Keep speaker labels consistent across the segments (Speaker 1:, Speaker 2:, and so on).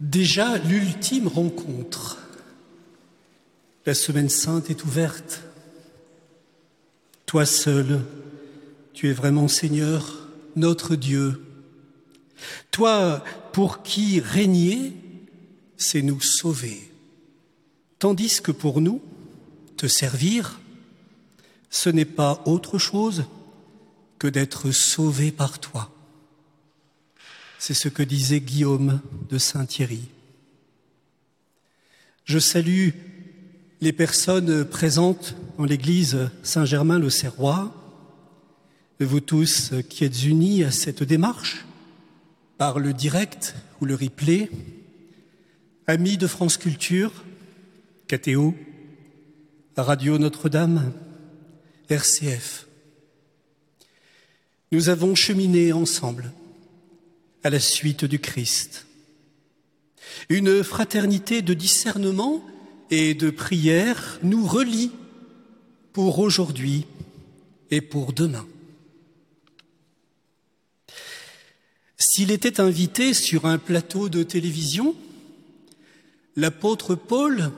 Speaker 1: Déjà l'ultime rencontre. La semaine sainte est ouverte. Toi seul, tu es vraiment Seigneur, notre Dieu. Toi pour qui régner, c'est nous sauver. Tandis que pour nous, te servir, ce n'est pas autre chose que d'être sauvé par toi. C'est ce que disait Guillaume de Saint-Thierry. Je salue les personnes présentes dans l'église Saint-Germain-le-Serrois, vous tous qui êtes unis à cette démarche par le direct ou le replay, amis de France Culture, KTO, Radio Notre-Dame, RCF. Nous avons cheminé ensemble à la suite du Christ. Une fraternité de discernement et de prière nous relie pour aujourd'hui et pour demain. S'il était invité sur un plateau de télévision, l'apôtre Paul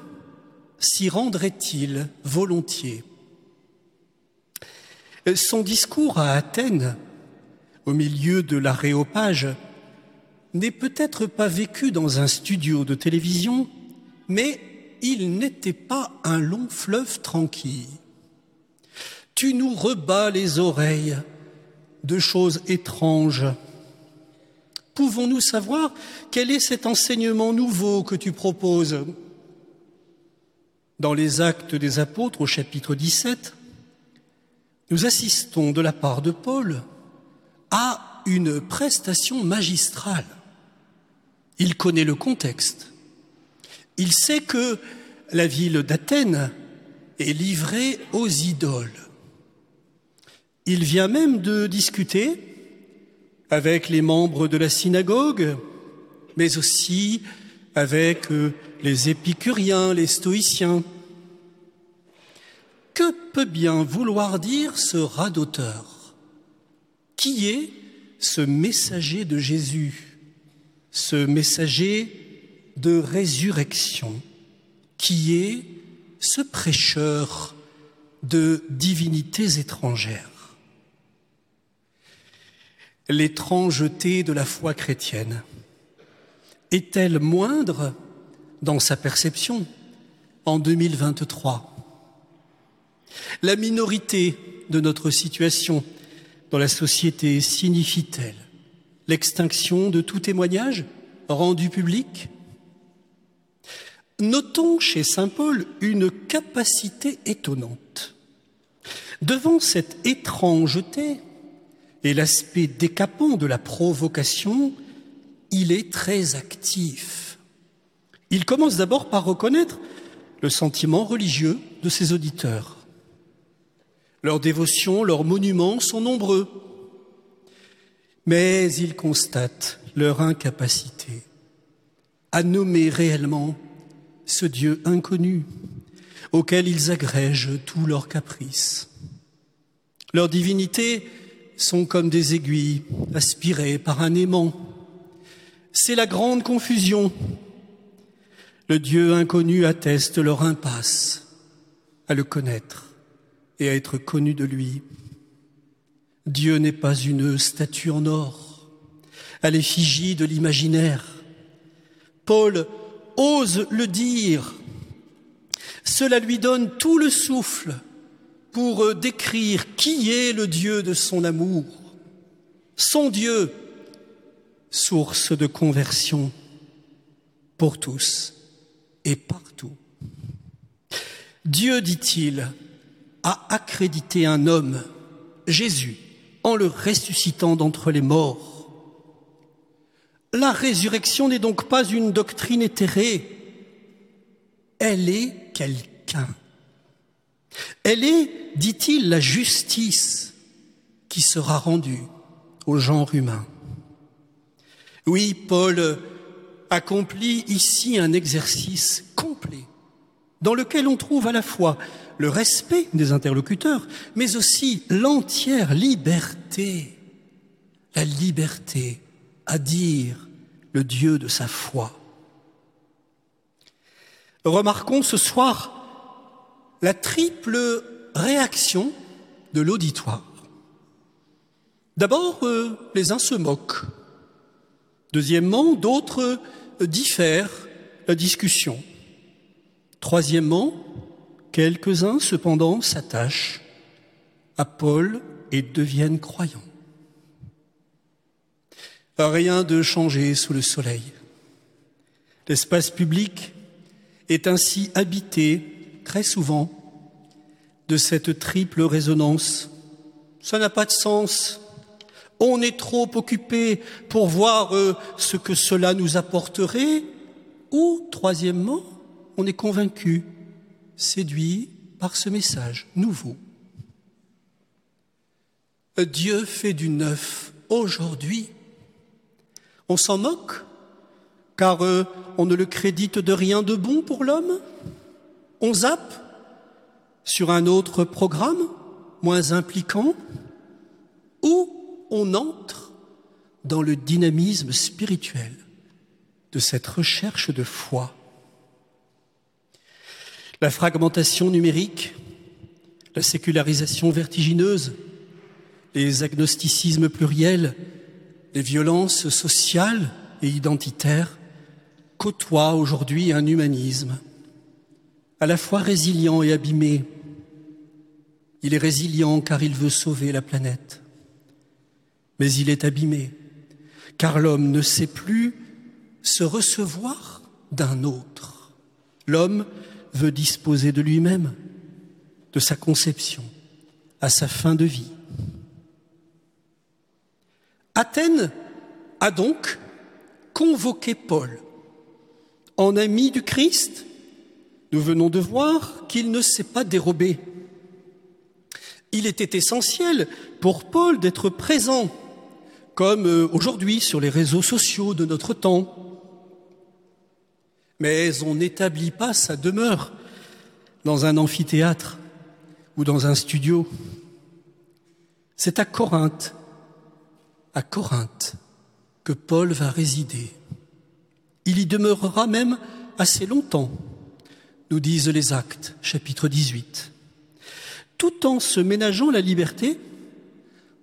Speaker 1: s'y rendrait-il volontiers? Son discours à Athènes, au milieu de l'aréopage, n'est peut-être pas vécu dans un studio de télévision, mais il n'était pas un long fleuve tranquille. Tu nous rebats les oreilles de choses étranges. Pouvons-nous savoir quel est cet enseignement nouveau que tu proposes? Dans les actes des apôtres au chapitre 17, nous assistons de la part de Paul à une prestation magistrale. Il connaît le contexte. Il sait que la ville d'Athènes est livrée aux idoles. Il vient même de discuter avec les membres de la synagogue, mais aussi avec euh, les épicuriens, les stoïciens. Que peut bien vouloir dire ce radoteur Qui est ce messager de Jésus? Ce messager de résurrection qui est ce prêcheur de divinités étrangères. L'étrangeté de la foi chrétienne est-elle moindre dans sa perception en 2023 La minorité de notre situation dans la société signifie-t-elle l'extinction de tout témoignage rendu public? Notons chez Saint Paul une capacité étonnante. Devant cette étrangeté et l'aspect décapant de la provocation, il est très actif. Il commence d'abord par reconnaître le sentiment religieux de ses auditeurs. Leurs dévotions, leurs monuments sont nombreux mais ils constatent leur incapacité à nommer réellement ce Dieu inconnu auquel ils agrègent tous leurs caprices. Leurs divinités sont comme des aiguilles aspirées par un aimant. C'est la grande confusion. Le Dieu inconnu atteste leur impasse à le connaître et à être connu de lui. Dieu n'est pas une statue en or, à l'effigie de l'imaginaire. Paul ose le dire. Cela lui donne tout le souffle pour décrire qui est le Dieu de son amour, son Dieu, source de conversion pour tous et partout. Dieu, dit-il, a accrédité un homme, Jésus, en le ressuscitant d'entre les morts. La résurrection n'est donc pas une doctrine éthérée, elle est quelqu'un. Elle est, dit-il, la justice qui sera rendue au genre humain. Oui, Paul accomplit ici un exercice complet dans lequel on trouve à la fois le respect des interlocuteurs, mais aussi l'entière liberté, la liberté à dire le Dieu de sa foi, remarquons ce soir la triple réaction de l'auditoire. D'abord, euh, les uns se moquent. Deuxièmement, d'autres diffèrent la discussion. Troisièmement, quelques-uns cependant s'attachent à Paul et deviennent croyants. Rien de changé sous le soleil. L'espace public est ainsi habité très souvent de cette triple résonance. Ça n'a pas de sens. On est trop occupé pour voir euh, ce que cela nous apporterait. Ou, troisièmement, on est convaincu, séduit par ce message nouveau. Dieu fait du neuf aujourd'hui. On s'en moque car euh, on ne le crédite de rien de bon pour l'homme. On zappe sur un autre programme moins impliquant ou on entre dans le dynamisme spirituel de cette recherche de foi. La fragmentation numérique, la sécularisation vertigineuse, les agnosticismes pluriels, les violences sociales et identitaires côtoient aujourd'hui un humanisme à la fois résilient et abîmé. Il est résilient car il veut sauver la planète, mais il est abîmé car l'homme ne sait plus se recevoir d'un autre. L'homme veut disposer de lui-même, de sa conception, à sa fin de vie. Athènes a donc convoqué Paul en ami du Christ. Nous venons de voir qu'il ne s'est pas dérobé. Il était essentiel pour Paul d'être présent, comme euh, aujourd'hui sur les réseaux sociaux de notre temps. Mais on n'établit pas sa demeure dans un amphithéâtre ou dans un studio. C'est à Corinthe à Corinthe que Paul va résider. Il y demeurera même assez longtemps, nous disent les actes, chapitre 18, tout en se ménageant la liberté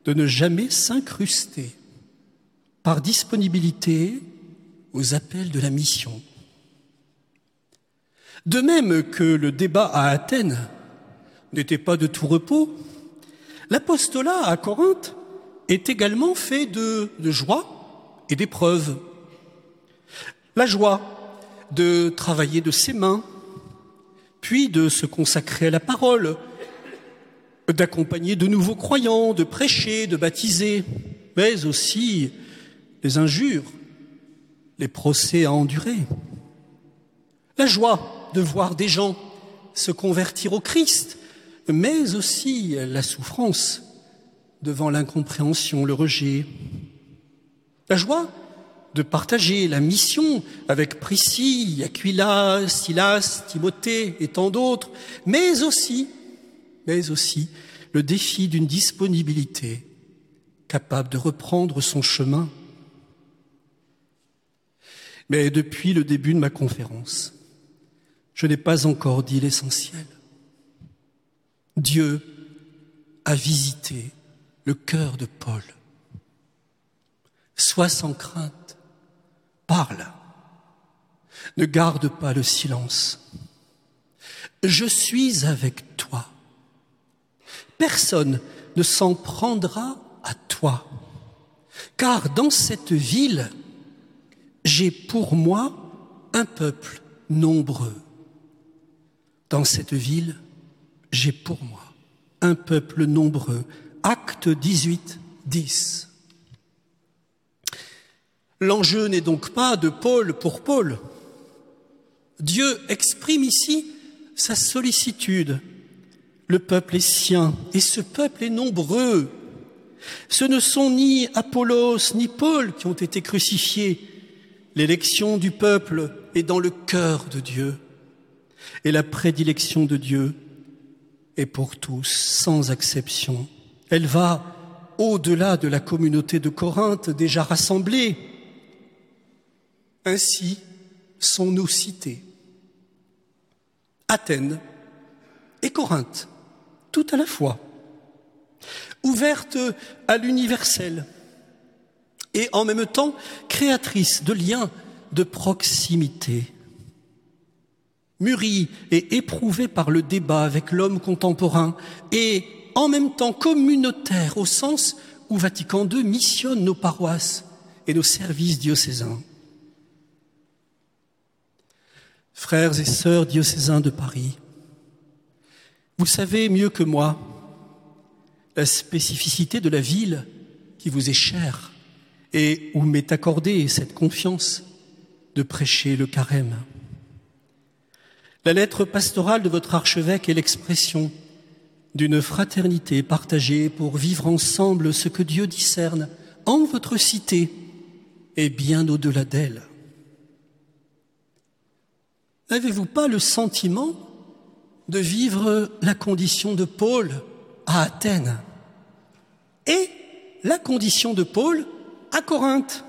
Speaker 1: de ne jamais s'incruster par disponibilité aux appels de la mission. De même que le débat à Athènes n'était pas de tout repos, l'apostolat à Corinthe est également fait de, joie et d'épreuves. La joie de travailler de ses mains, puis de se consacrer à la parole, d'accompagner de nouveaux croyants, de prêcher, de baptiser, mais aussi les injures, les procès à endurer. La joie de voir des gens se convertir au Christ, mais aussi la souffrance devant l'incompréhension, le rejet. La joie de partager la mission avec Priscille, Aquila, Silas, Timothée et tant d'autres, mais aussi, mais aussi le défi d'une disponibilité capable de reprendre son chemin. Mais depuis le début de ma conférence, je n'ai pas encore dit l'essentiel. Dieu a visité le cœur de Paul. Sois sans crainte, parle, ne garde pas le silence. Je suis avec toi. Personne ne s'en prendra à toi, car dans cette ville, j'ai pour moi un peuple nombreux. Dans cette ville, j'ai pour moi un peuple nombreux Acte 18, 10. L'enjeu n'est donc pas de Paul pour Paul. Dieu exprime ici sa sollicitude. Le peuple est sien et ce peuple est nombreux. Ce ne sont ni Apollos ni Paul qui ont été crucifiés. L'élection du peuple est dans le cœur de Dieu. Et la prédilection de Dieu est pour tous, sans exception. Elle va au-delà de la communauté de Corinthe déjà rassemblée. Ainsi sont-nous cités. Athènes et Corinthe, tout à la fois, ouverte à l'universel et en même temps créatrice de liens de proximité, mûrie et éprouvée par le débat avec l'homme contemporain et en même temps communautaire au sens où Vatican II missionne nos paroisses et nos services diocésains. Frères et sœurs diocésains de Paris, vous savez mieux que moi la spécificité de la ville qui vous est chère et où m'est accordée cette confiance de prêcher le carême. La lettre pastorale de votre archevêque est l'expression d'une fraternité partagée pour vivre ensemble ce que Dieu discerne en votre cité et bien au-delà d'elle. N'avez-vous pas le sentiment de vivre la condition de Paul à Athènes et la condition de Paul à Corinthe,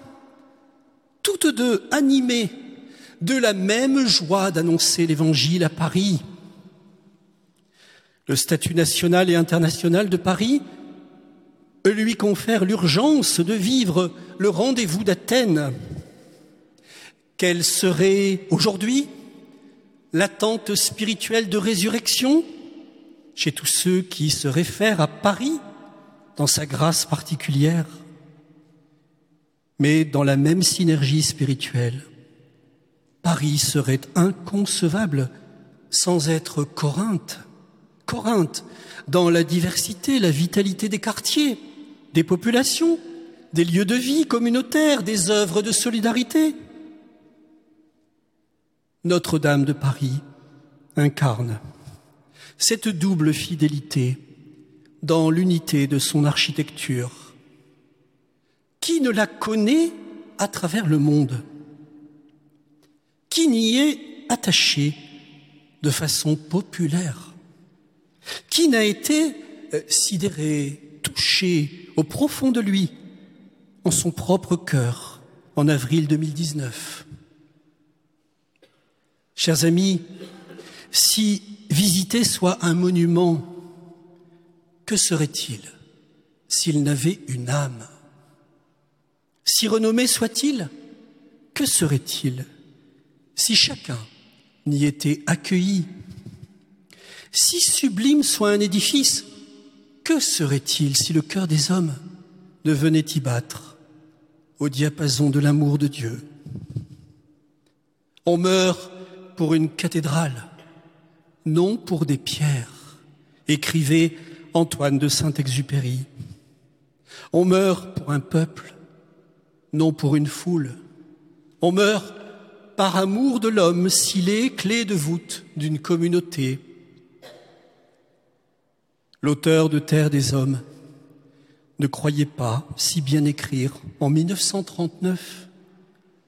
Speaker 1: toutes deux animées de la même joie d'annoncer l'Évangile à Paris. Le statut national et international de Paris lui confère l'urgence de vivre le rendez-vous d'Athènes. Quelle serait aujourd'hui l'attente spirituelle de résurrection chez tous ceux qui se réfèrent à Paris dans sa grâce particulière, mais dans la même synergie spirituelle? Paris serait inconcevable sans être Corinthe. Corinthe, dans la diversité, la vitalité des quartiers, des populations, des lieux de vie communautaires, des œuvres de solidarité. Notre-Dame de Paris incarne cette double fidélité dans l'unité de son architecture. Qui ne la connaît à travers le monde? Qui n'y est attaché de façon populaire Qui n'a été euh, sidéré, touché au profond de lui, en son propre cœur, en avril 2019 Chers amis, si visiter soit un monument que serait-il s'il n'avait une âme? Si renommé soit-il, que serait-il? Si chacun n'y était accueilli Si sublime soit un édifice, que serait-il si le cœur des hommes ne venait y battre au diapason de l'amour de Dieu? On meurt pour une cathédrale, non pour des pierres, écrivait Antoine de Saint-Exupéry. On meurt pour un peuple, non pour une foule. On meurt par amour de l'homme s'il est clé de voûte d'une communauté. L'auteur de Terre des Hommes ne croyait pas si bien écrire en 1939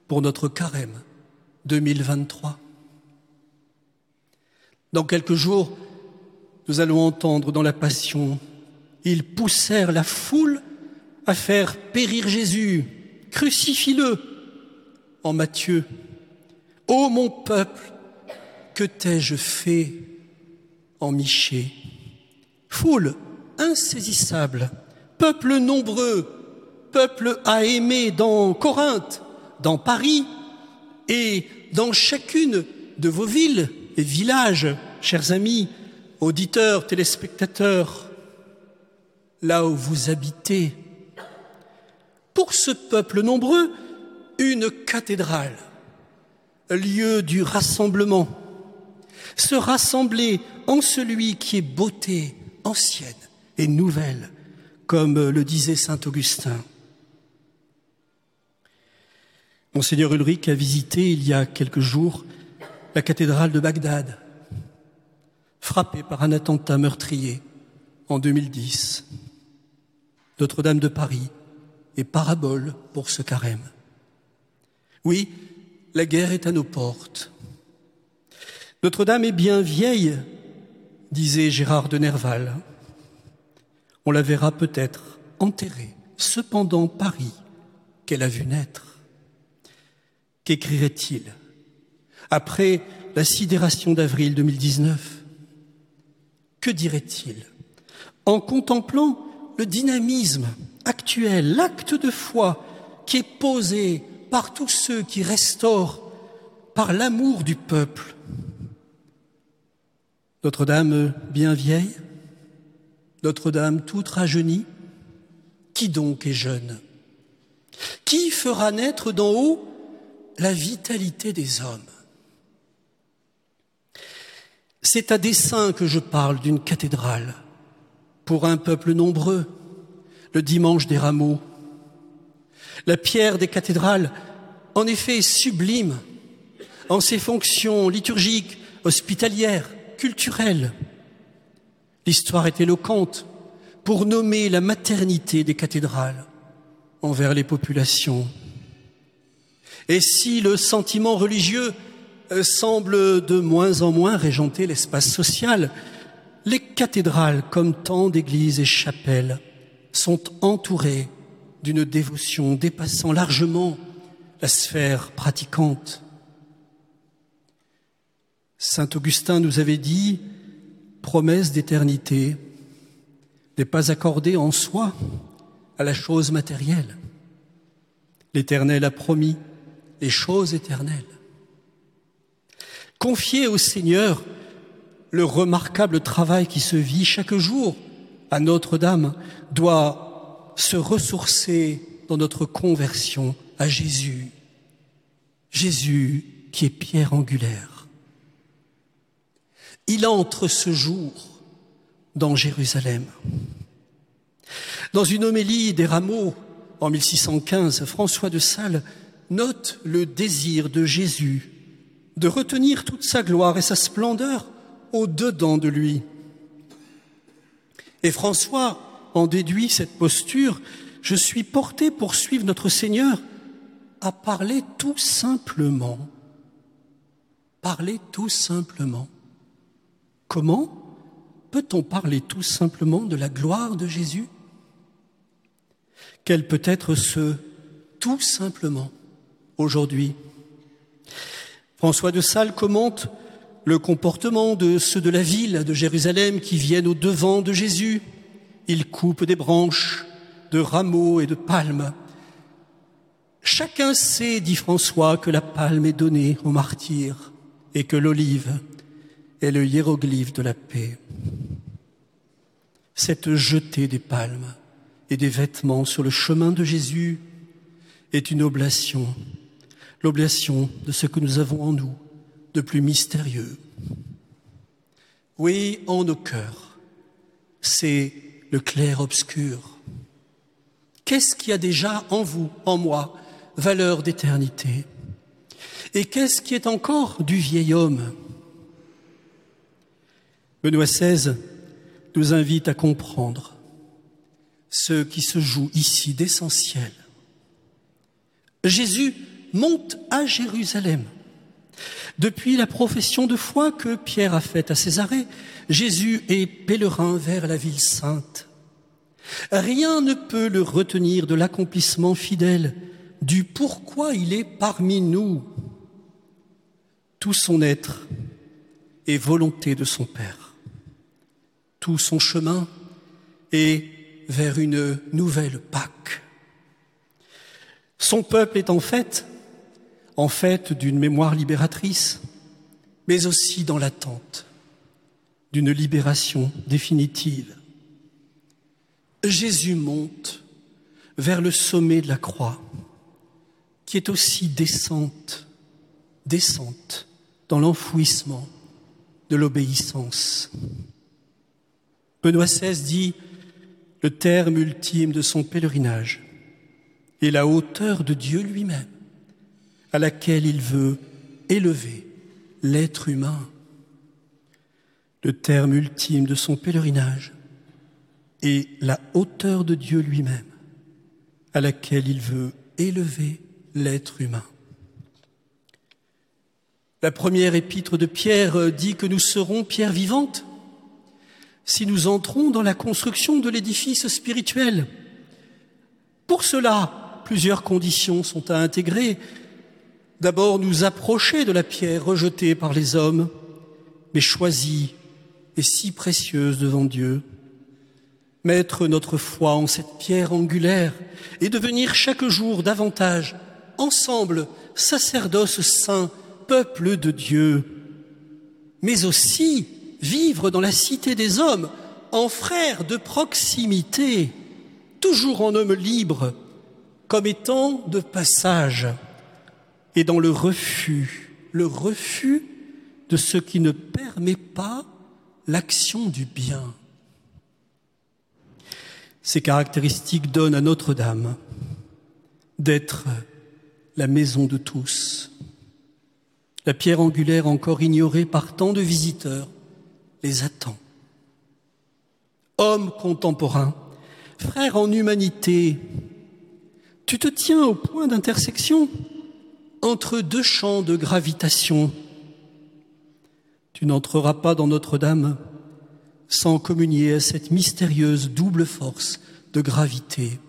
Speaker 1: pour notre carême 2023. Dans quelques jours, nous allons entendre dans la Passion, ils poussèrent la foule à faire périr Jésus, crucifie-le, en Matthieu. Ô mon peuple, que t'ai-je fait en Michée Foule insaisissable, peuple nombreux, peuple à aimer dans Corinthe, dans Paris et dans chacune de vos villes et villages, chers amis, auditeurs, téléspectateurs, là où vous habitez, pour ce peuple nombreux, une cathédrale, lieu du rassemblement, se rassembler en celui qui est beauté ancienne et nouvelle, comme le disait saint Augustin. Monseigneur Ulrich a visité il y a quelques jours la cathédrale de Bagdad, frappé par un attentat meurtrier en 2010. Notre-Dame de Paris est parabole pour ce carême. Oui, la guerre est à nos portes. Notre-Dame est bien vieille, disait Gérard de Nerval. On la verra peut-être enterrée, cependant Paris qu'elle a vu naître. Qu'écrirait-il après la sidération d'avril 2019. Que dirait-il? En contemplant le dynamisme actuel, l'acte de foi qui est posé par tous ceux qui restaurent par l'amour du peuple. Notre-Dame bien vieille, Notre-Dame toute rajeunie, qui donc est jeune? Qui fera naître d'en haut la vitalité des hommes? C'est à dessein que je parle d'une cathédrale pour un peuple nombreux, le dimanche des rameaux. La pierre des cathédrales, en effet, est sublime en ses fonctions liturgiques, hospitalières, culturelles. L'histoire est éloquente pour nommer la maternité des cathédrales envers les populations. Et si le sentiment religieux euh, semble de moins en moins régenter l'espace social. Les cathédrales, comme tant d'églises et chapelles, sont entourées d'une dévotion dépassant largement la sphère pratiquante. Saint Augustin nous avait dit, promesse d'éternité n'est pas accordée en soi à la chose matérielle. L'Éternel a promis les choses éternelles. Confier au Seigneur le remarquable travail qui se vit chaque jour à Notre-Dame doit se ressourcer dans notre conversion à Jésus. Jésus qui est pierre angulaire. Il entre ce jour dans Jérusalem. Dans une homélie des rameaux en 1615, François de Sales note le désir de Jésus de retenir toute sa gloire et sa splendeur au-dedans de lui. Et François en déduit cette posture, je suis porté pour suivre notre Seigneur à parler tout simplement. Parler tout simplement. Comment peut-on parler tout simplement de la gloire de Jésus? Quel peut être ce tout simplement aujourd'hui? François de Sales commente le comportement de ceux de la ville de Jérusalem qui viennent au devant de Jésus. Ils coupent des branches de rameaux et de palmes. Chacun sait, dit François, que la palme est donnée aux martyrs et que l'olive est le hiéroglyphe de la paix. Cette jetée des palmes et des vêtements sur le chemin de Jésus est une oblation l'oblation de ce que nous avons en nous de plus mystérieux. Oui, en nos cœurs, c'est le clair-obscur. Qu'est-ce qui a déjà en vous, en moi, valeur d'éternité? Et qu'est-ce qui est encore du vieil homme? Benoît XVI nous invite à comprendre ce qui se joue ici d'essentiel. Jésus monte à Jérusalem. Depuis la profession de foi que Pierre a faite à Césarée, Jésus est pèlerin vers la ville sainte. Rien ne peut le retenir de l'accomplissement fidèle du pourquoi il est parmi nous. Tout son être est volonté de son Père. Tout son chemin est vers une nouvelle Pâque. Son peuple est en fait en fait d'une mémoire libératrice, mais aussi dans l'attente d'une libération définitive. Jésus monte vers le sommet de la croix, qui est aussi descente, descente dans l'enfouissement de l'obéissance. Benoît XVI dit le terme ultime de son pèlerinage est la hauteur de Dieu lui-même à laquelle il veut élever l'être humain. Le terme ultime de son pèlerinage est la hauteur de Dieu lui-même à laquelle il veut élever l'être humain. La première épître de Pierre dit que nous serons pierres vivantes si nous entrons dans la construction de l'édifice spirituel. Pour cela, plusieurs conditions sont à intégrer D'abord nous approcher de la pierre rejetée par les hommes, mais choisie et si précieuse devant Dieu. Mettre notre foi en cette pierre angulaire et devenir chaque jour davantage, ensemble, sacerdoce saint, peuple de Dieu, mais aussi vivre dans la cité des hommes en frères de proximité, toujours en homme libre, comme étant de passage, et dans le refus, le refus de ce qui ne permet pas l'action du bien. Ces caractéristiques donnent à Notre-Dame d'être la maison de tous. La pierre angulaire encore ignorée par tant de visiteurs les attend. Homme contemporain, frère en humanité, tu te tiens au point d'intersection entre deux champs de gravitation. Tu n'entreras pas dans Notre-Dame sans communier à cette mystérieuse double force de gravité.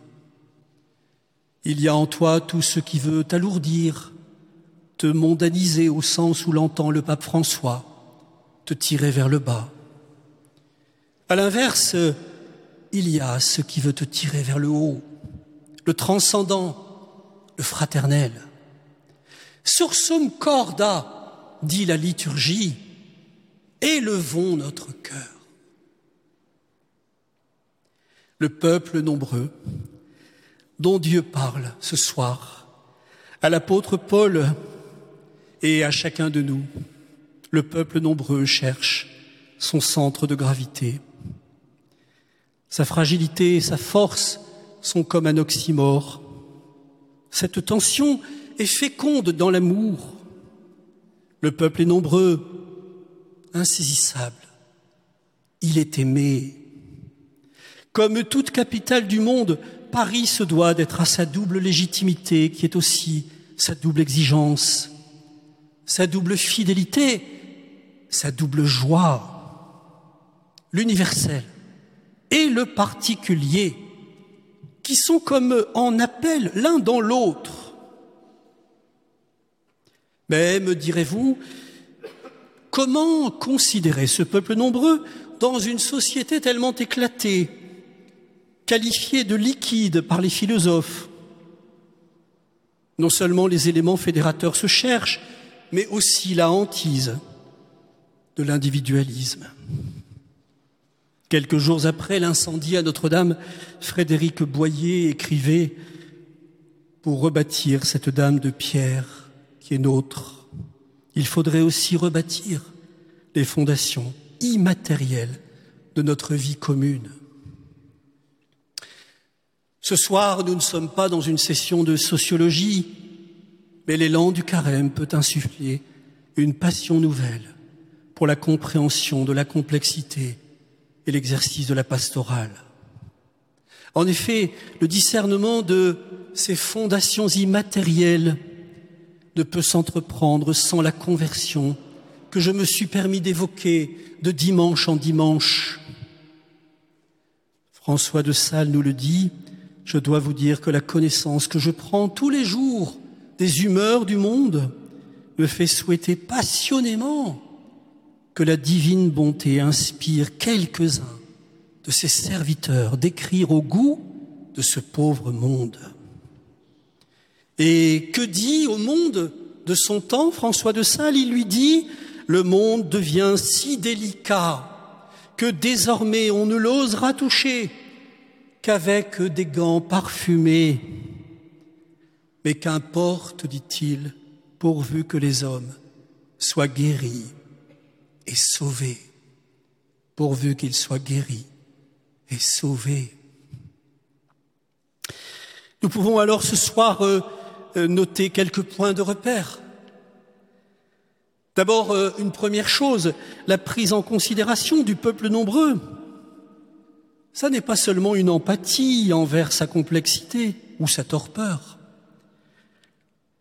Speaker 1: Il y a en toi tout ce qui veut t'alourdir, te mondaniser au sens où l'entend le pape François, te tirer vers le bas. À l'inverse, il y a ce qui veut te tirer vers le haut, le transcendant, le fraternel. Sursum corda, dit la liturgie, élevons notre cœur. Le peuple nombreux dont Dieu parle ce soir à l'apôtre Paul et à chacun de nous. Le peuple nombreux cherche son centre de gravité. Sa fragilité et sa force sont comme un oxymore. Cette tension est féconde dans l'amour. Le peuple est nombreux, insaisissable. Il est aimé. Comme toute capitale du monde, Paris se doit d'être à sa double légitimité, qui est aussi sa double exigence sa double fidélité, sa double joie, l'universel et le particulier, qui sont comme en appel l'un dans l'autre. Mais, me direz-vous, comment considérer ce peuple nombreux dans une société tellement éclatée, qualifiée de liquide par les philosophes? Non seulement les éléments fédérateurs se cherchent, mais aussi la hantise de l'individualisme. Quelques jours après l'incendie à Notre-Dame, Frédéric Boyer écrivait Pour rebâtir cette dame de pierre est nôtre, il faudrait aussi rebâtir les fondations immatérielles de notre vie commune. Ce soir, nous ne sommes pas dans une session de sociologie, mais l'élan du carême peut insuffler une passion nouvelle pour la compréhension de la complexité et l'exercice de la pastorale. En effet, le discernement de ces fondations immatérielles ne peut s'entreprendre sans la conversion que je me suis permis d'évoquer de dimanche en dimanche. François de Sales nous le dit, je dois vous dire que la connaissance que je prends tous les jours des humeurs du monde me fait souhaiter passionnément que la divine bonté inspire quelques-uns de ses serviteurs d'écrire au goût de ce pauvre monde. Et que dit au monde de son temps François de Sales? Il lui dit Le monde devient si délicat que désormais on ne l'osera toucher qu'avec des gants parfumés. Mais qu'importe, dit-il, pourvu que les hommes soient guéris et sauvés, pourvu qu'ils soient guéris et sauvés. Nous pouvons alors ce soir euh, noter quelques points de repère. D'abord, euh, une première chose, la prise en considération du peuple nombreux. Ça n'est pas seulement une empathie envers sa complexité ou sa torpeur.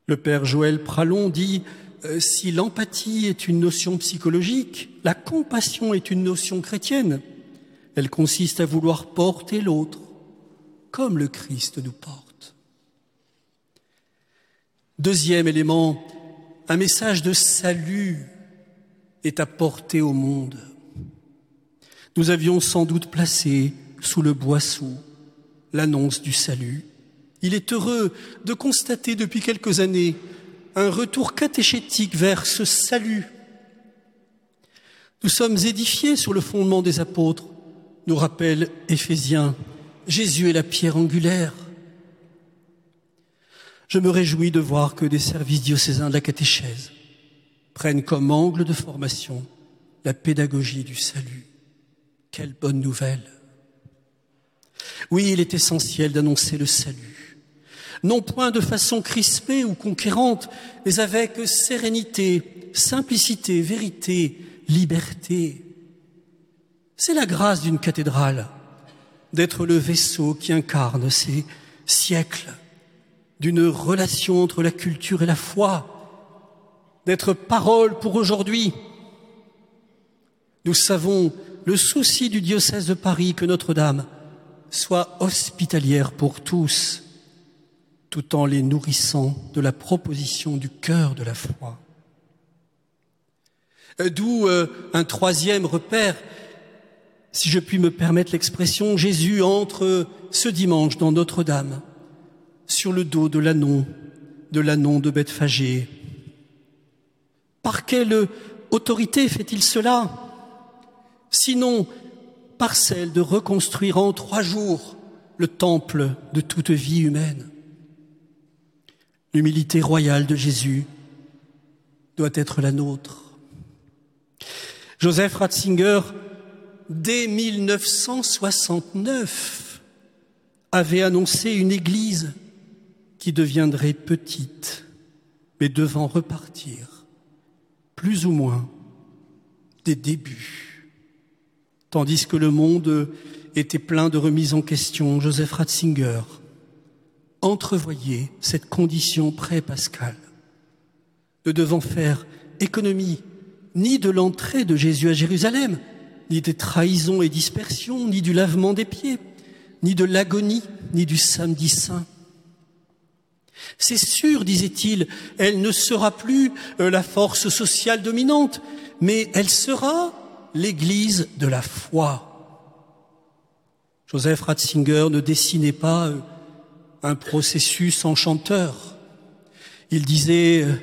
Speaker 1: Le père Joël Pralon dit euh, si l'empathie est une notion psychologique, la compassion est une notion chrétienne. Elle consiste à vouloir porter l'autre comme le Christ nous porte. Deuxième élément un message de salut est apporté au monde. Nous avions sans doute placé sous le boisseau l'annonce du salut. Il est heureux de constater depuis quelques années un retour catéchétique vers ce salut. Nous sommes édifiés sur le fondement des apôtres, nous rappelle Éphésiens. Jésus est la pierre angulaire. Je me réjouis de voir que des services diocésains de la catéchèse prennent comme angle de formation la pédagogie du salut. Quelle bonne nouvelle. Oui, il est essentiel d'annoncer le salut, non point de façon crispée ou conquérante, mais avec sérénité, simplicité, vérité, liberté. C'est la grâce d'une cathédrale d'être le vaisseau qui incarne ces siècles d'une relation entre la culture et la foi, d'être parole pour aujourd'hui. Nous savons le souci du diocèse de Paris que Notre-Dame soit hospitalière pour tous, tout en les nourrissant de la proposition du cœur de la foi. D'où euh, un troisième repère, si je puis me permettre l'expression, Jésus entre ce dimanche dans Notre-Dame sur le dos de l'annon, de l'annon de Bethphagée. Par quelle autorité fait-il cela? Sinon, par celle de reconstruire en trois jours le temple de toute vie humaine. L'humilité royale de Jésus doit être la nôtre. Joseph Ratzinger, dès 1969, avait annoncé une église qui deviendrait petite, mais devant repartir, plus ou moins, des débuts. Tandis que le monde était plein de remises en question, Joseph Ratzinger entrevoyait cette condition pré-pascale. Ne devant faire économie ni de l'entrée de Jésus à Jérusalem, ni des trahisons et dispersions, ni du lavement des pieds, ni de l'agonie, ni du samedi saint. C'est sûr, disait-il, elle ne sera plus euh, la force sociale dominante, mais elle sera l'Église de la foi. Joseph Ratzinger ne dessinait pas euh, un processus enchanteur. Il disait, euh,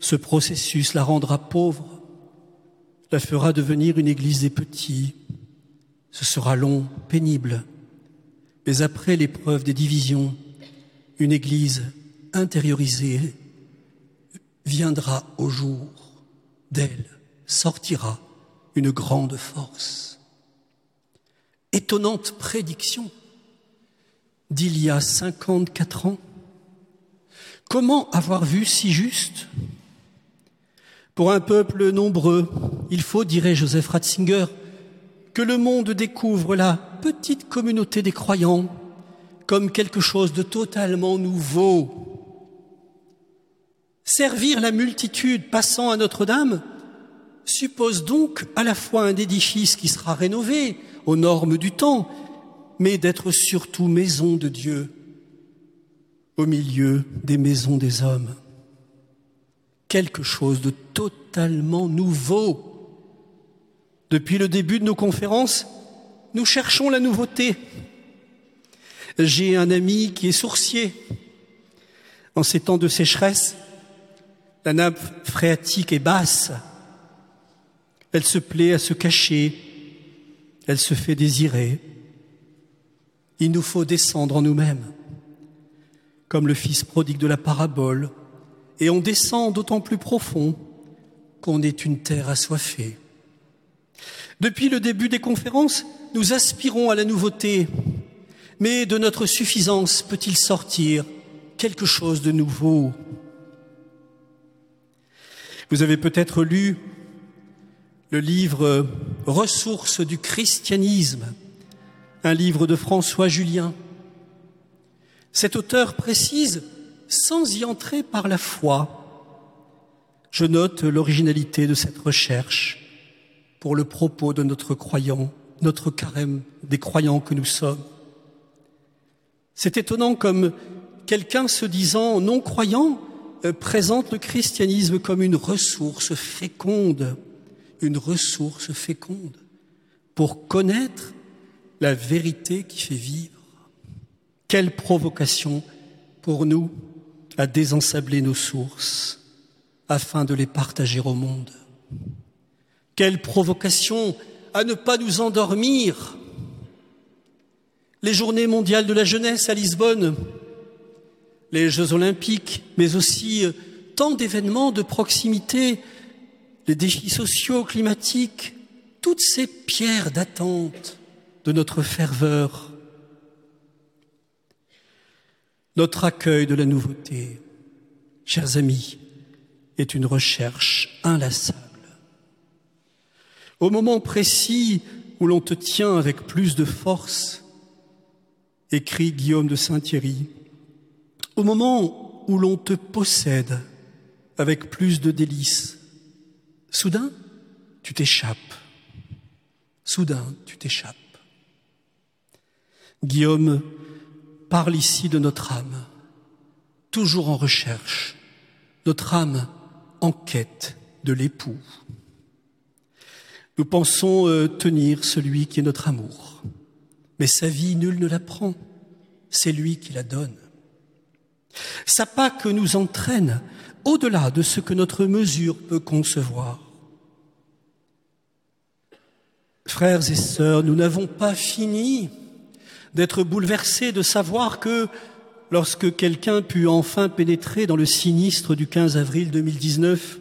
Speaker 1: ce processus la rendra pauvre, la fera devenir une Église des petits. Ce sera long, pénible, mais après l'épreuve des divisions, une Église intériorisée viendra au jour. D'elle sortira une grande force. Étonnante prédiction d'il y a 54 ans. Comment avoir vu si juste? Pour un peuple nombreux, il faut, dirait Joseph Ratzinger, que le monde découvre la petite communauté des croyants comme quelque chose de totalement nouveau. Servir la multitude passant à Notre-Dame suppose donc à la fois un édifice qui sera rénové aux normes du temps, mais d'être surtout maison de Dieu au milieu des maisons des hommes. Quelque chose de totalement nouveau. Depuis le début de nos conférences, nous cherchons la nouveauté. J'ai un ami qui est sourcier. En ces temps de sécheresse, la nappe phréatique est basse. Elle se plaît à se cacher. Elle se fait désirer. Il nous faut descendre en nous-mêmes, comme le fils prodigue de la parabole, et on descend d'autant plus profond qu'on est une terre assoiffée. Depuis le début des conférences, nous aspirons à la nouveauté, mais de notre suffisance peut-il sortir quelque chose de nouveau? Vous avez peut-être lu le livre Ressources du christianisme, un livre de François Julien. Cet auteur précise, sans y entrer par la foi, je note l'originalité de cette recherche pour le propos de notre croyant, notre carême des croyants que nous sommes. C'est étonnant comme quelqu'un se disant non croyant euh, présente le christianisme comme une ressource féconde, une ressource féconde pour connaître la vérité qui fait vivre. Quelle provocation pour nous à désensabler nos sources afin de les partager au monde. Quelle provocation à ne pas nous endormir. Les journées mondiales de la jeunesse à Lisbonne, les Jeux olympiques, mais aussi euh, tant d'événements de proximité, les défis sociaux, climatiques, toutes ces pierres d'attente de notre ferveur, notre accueil de la nouveauté, chers amis, est une recherche inlassable. Au moment précis où l'on te tient avec plus de force, écrit Guillaume de Saint-Thierry, au moment où l'on te possède avec plus de délices, soudain, tu t'échappes. Soudain, tu t'échappes. Guillaume parle ici de notre âme, toujours en recherche, notre âme en quête de l'époux. Nous pensons euh, tenir celui qui est notre amour, mais sa vie, nul ne la prend, c'est lui qui la donne. Sa que nous entraîne au-delà de ce que notre mesure peut concevoir. Frères et sœurs, nous n'avons pas fini d'être bouleversés de savoir que lorsque quelqu'un put enfin pénétrer dans le sinistre du 15 avril 2019,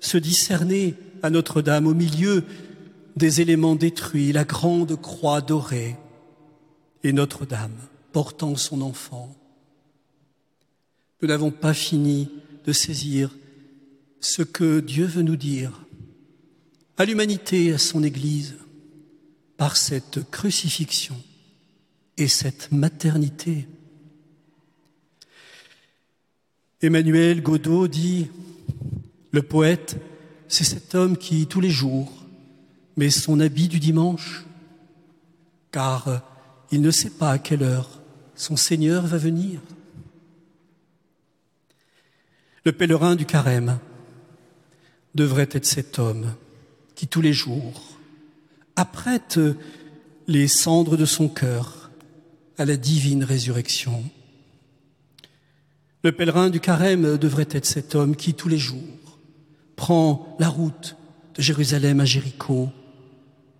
Speaker 1: se discerner à Notre-Dame au milieu des éléments détruits, la grande croix dorée et Notre-Dame portant son enfant nous n'avons pas fini de saisir ce que Dieu veut nous dire à l'humanité, à son Église, par cette crucifixion et cette maternité. Emmanuel Godot dit, le poète, c'est cet homme qui, tous les jours, met son habit du dimanche, car il ne sait pas à quelle heure son Seigneur va venir. Le pèlerin du carême devrait être cet homme qui tous les jours apprête les cendres de son cœur à la divine résurrection. Le pèlerin du carême devrait être cet homme qui tous les jours prend la route de Jérusalem à Jéricho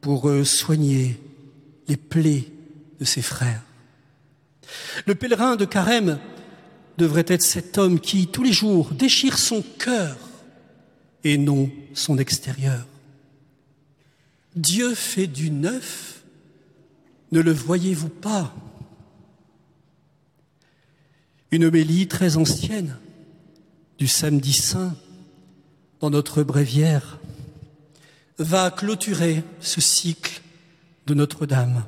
Speaker 1: pour euh, soigner les plaies de ses frères. Le pèlerin de carême devrait être cet homme qui, tous les jours, déchire son cœur et non son extérieur. Dieu fait du neuf, ne le voyez-vous pas? Une homélie très ancienne du samedi saint dans notre bréviaire va clôturer ce cycle de Notre-Dame.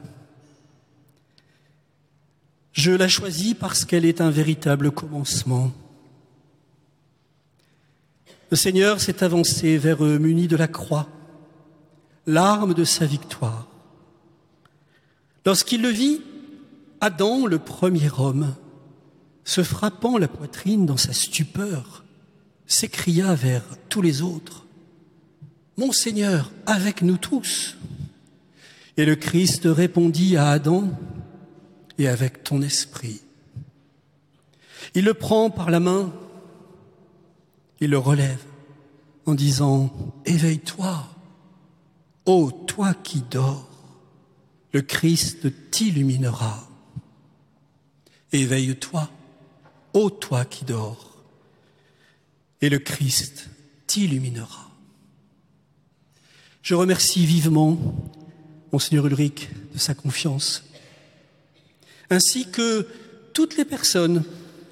Speaker 1: Je la choisis parce qu'elle est un véritable commencement. Le Seigneur s'est avancé vers eux muni de la croix, l'arme de sa victoire. Lorsqu'il le vit, Adam, le premier homme, se frappant la poitrine dans sa stupeur, s'écria vers tous les autres, Mon Seigneur, avec nous tous. Et le Christ répondit à Adam, et avec ton esprit. Il le prend par la main, il le relève en disant, éveille-toi, ô toi qui dors, le Christ t'illuminera. Éveille-toi, ô toi qui dors, et le Christ t'illuminera. Je remercie vivement Monseigneur Ulrich de sa confiance ainsi que toutes les personnes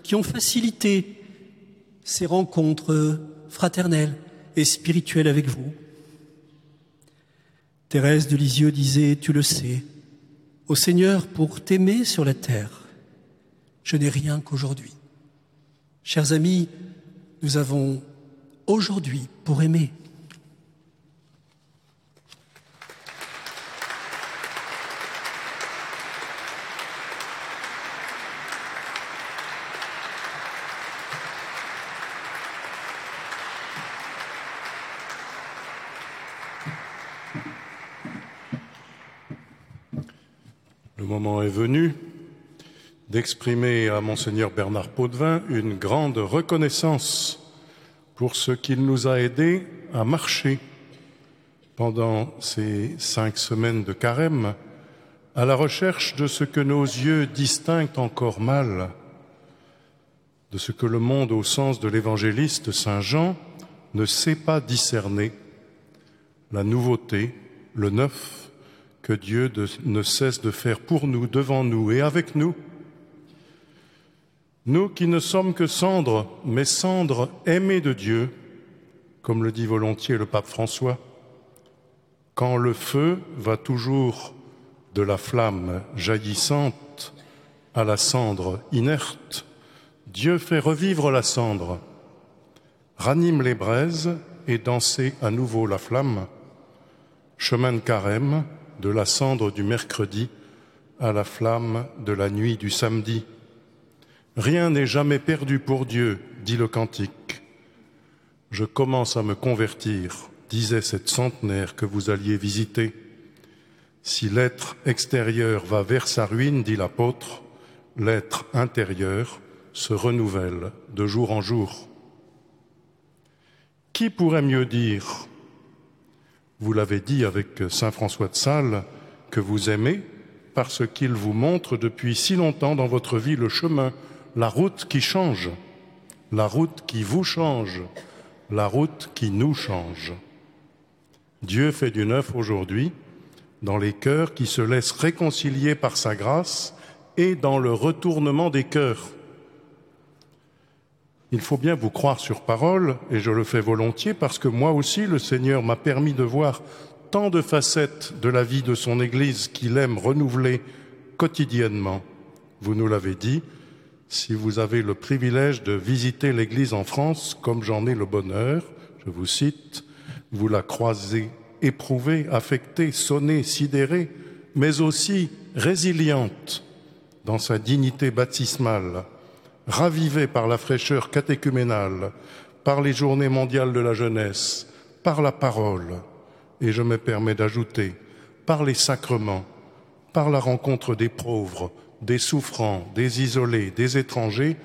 Speaker 1: qui ont facilité ces rencontres fraternelles et spirituelles avec vous. Thérèse de Lisieux disait, tu le sais, au Seigneur, pour t'aimer sur la terre, je n'ai rien qu'aujourd'hui. Chers amis, nous avons aujourd'hui pour aimer
Speaker 2: moment est venu d'exprimer à monseigneur Bernard Potvin une grande reconnaissance pour ce qu'il nous a aidés à marcher pendant ces cinq semaines de carême à la recherche de ce que nos yeux distinguent encore mal, de ce que le monde au sens de l'évangéliste Saint Jean ne sait pas discerner, la nouveauté, le neuf que Dieu ne cesse de faire pour nous, devant nous et avec nous. Nous qui ne sommes que cendres, mais cendres aimées de Dieu, comme le dit volontiers le pape François, quand le feu va toujours de la flamme jaillissante à la cendre inerte, Dieu fait revivre la cendre, ranime les braises et danser à nouveau la flamme, chemin de carême, de la cendre du mercredi à la flamme de la nuit du samedi. Rien n'est jamais perdu pour Dieu, dit le cantique. Je commence à me convertir, disait cette centenaire que vous alliez visiter. Si l'être extérieur va vers sa ruine, dit l'apôtre, l'être intérieur se renouvelle de jour en jour. Qui pourrait mieux dire vous l'avez dit avec Saint François de Sales, que vous aimez parce qu'il vous montre depuis si longtemps dans votre vie le chemin, la route qui change, la route qui vous change, la route qui nous change. Dieu fait du neuf aujourd'hui dans les cœurs qui se laissent réconcilier par sa grâce et dans le retournement des cœurs. Il faut bien vous croire sur parole, et je le fais volontiers parce que moi aussi le Seigneur m'a permis de voir tant de facettes de la vie de son Église qu'il aime renouveler quotidiennement. Vous nous l'avez dit, si vous avez le privilège de visiter l'Église en France, comme j'en ai le bonheur, je vous cite, vous la croisez éprouvée, affectée, sonnée, sidérée, mais aussi résiliente dans sa dignité baptismale, ravivée par la fraîcheur catéchuménale, par les journées mondiales de la jeunesse, par la parole, et je me permets d'ajouter, par les sacrements, par la rencontre des pauvres, des souffrants, des isolés, des étrangers,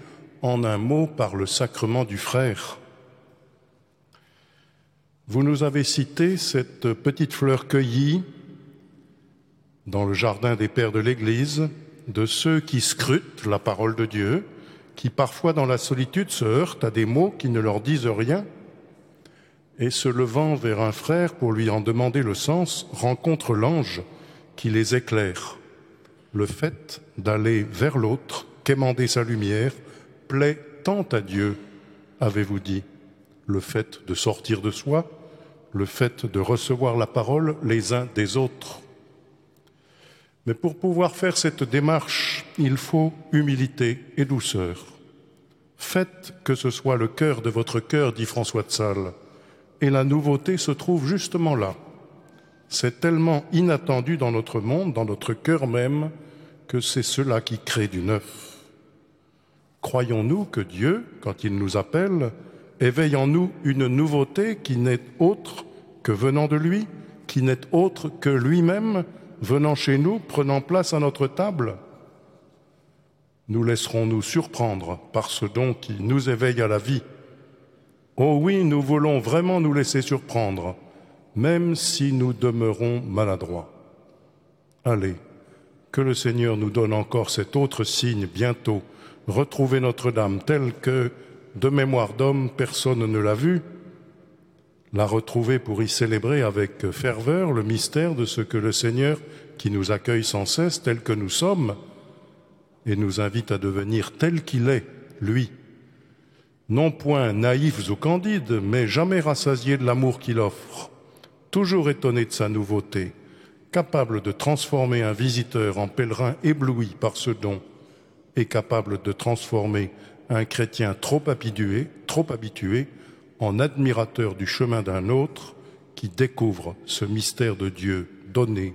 Speaker 2: en un mot, par le sacrement du frère. Vous nous avez cité cette petite fleur cueillie dans le jardin des pères de l'Église de ceux qui scrutent la parole de Dieu, qui parfois dans la solitude se heurtent à des mots qui ne leur disent rien, et se levant vers un frère pour lui en demander le sens, rencontrent l'ange qui les éclaire. Le fait d'aller vers l'autre, quémander sa lumière, plaît tant à Dieu, avez-vous dit. Le fait de sortir de soi, le fait de recevoir la parole les uns des autres. Mais pour pouvoir faire cette démarche, il faut humilité et douceur. Faites que ce soit le cœur de votre cœur, dit François de Sales, et la nouveauté se trouve justement là. C'est tellement inattendu dans notre monde, dans notre cœur même, que c'est cela qui crée du neuf. Croyons-nous que Dieu, quand il nous appelle, éveille en nous une nouveauté qui n'est autre que venant de lui, qui n'est autre que lui-même, venant chez nous, prenant place à notre table? Nous laisserons-nous surprendre par ce don qui nous éveille à la vie. Oh oui, nous voulons vraiment nous laisser surprendre, même si nous demeurons maladroits. Allez, que le Seigneur nous donne encore cet autre signe bientôt, retrouver Notre-Dame telle que, de mémoire d'homme, personne ne l'a vue, la retrouver pour y célébrer avec ferveur le mystère de ce que le Seigneur, qui nous accueille sans cesse tel que nous sommes, et nous invite à devenir tel qu'il est, lui, non point naïfs ou candides, mais jamais rassasiés de l'amour qu'il offre, toujours étonné de sa nouveauté, capable de transformer un visiteur en pèlerin ébloui par ce don, et capable de transformer un chrétien trop habitué en admirateur du chemin d'un autre qui découvre ce mystère de Dieu donné,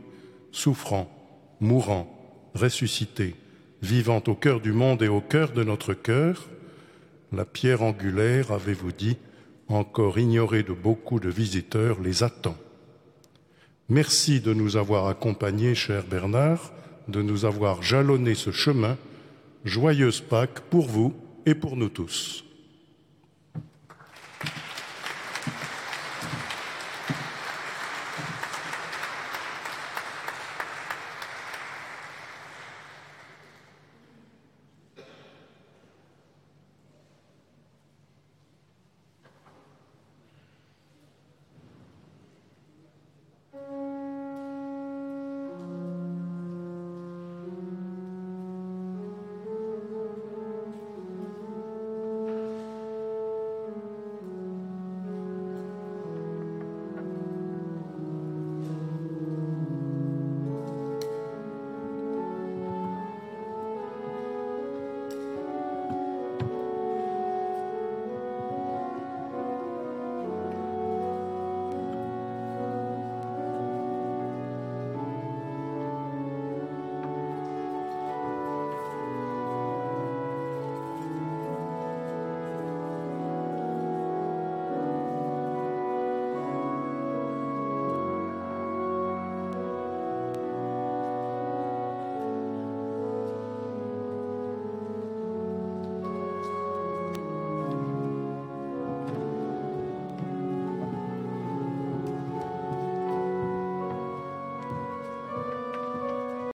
Speaker 2: souffrant, mourant, ressuscité, vivant au cœur du monde et au cœur de notre cœur, la pierre angulaire, avez-vous dit, encore ignorée de beaucoup de visiteurs, les attend. Merci de nous avoir accompagnés, cher Bernard, de nous avoir jalonné ce chemin. Joyeuse Pâques pour vous et pour nous tous.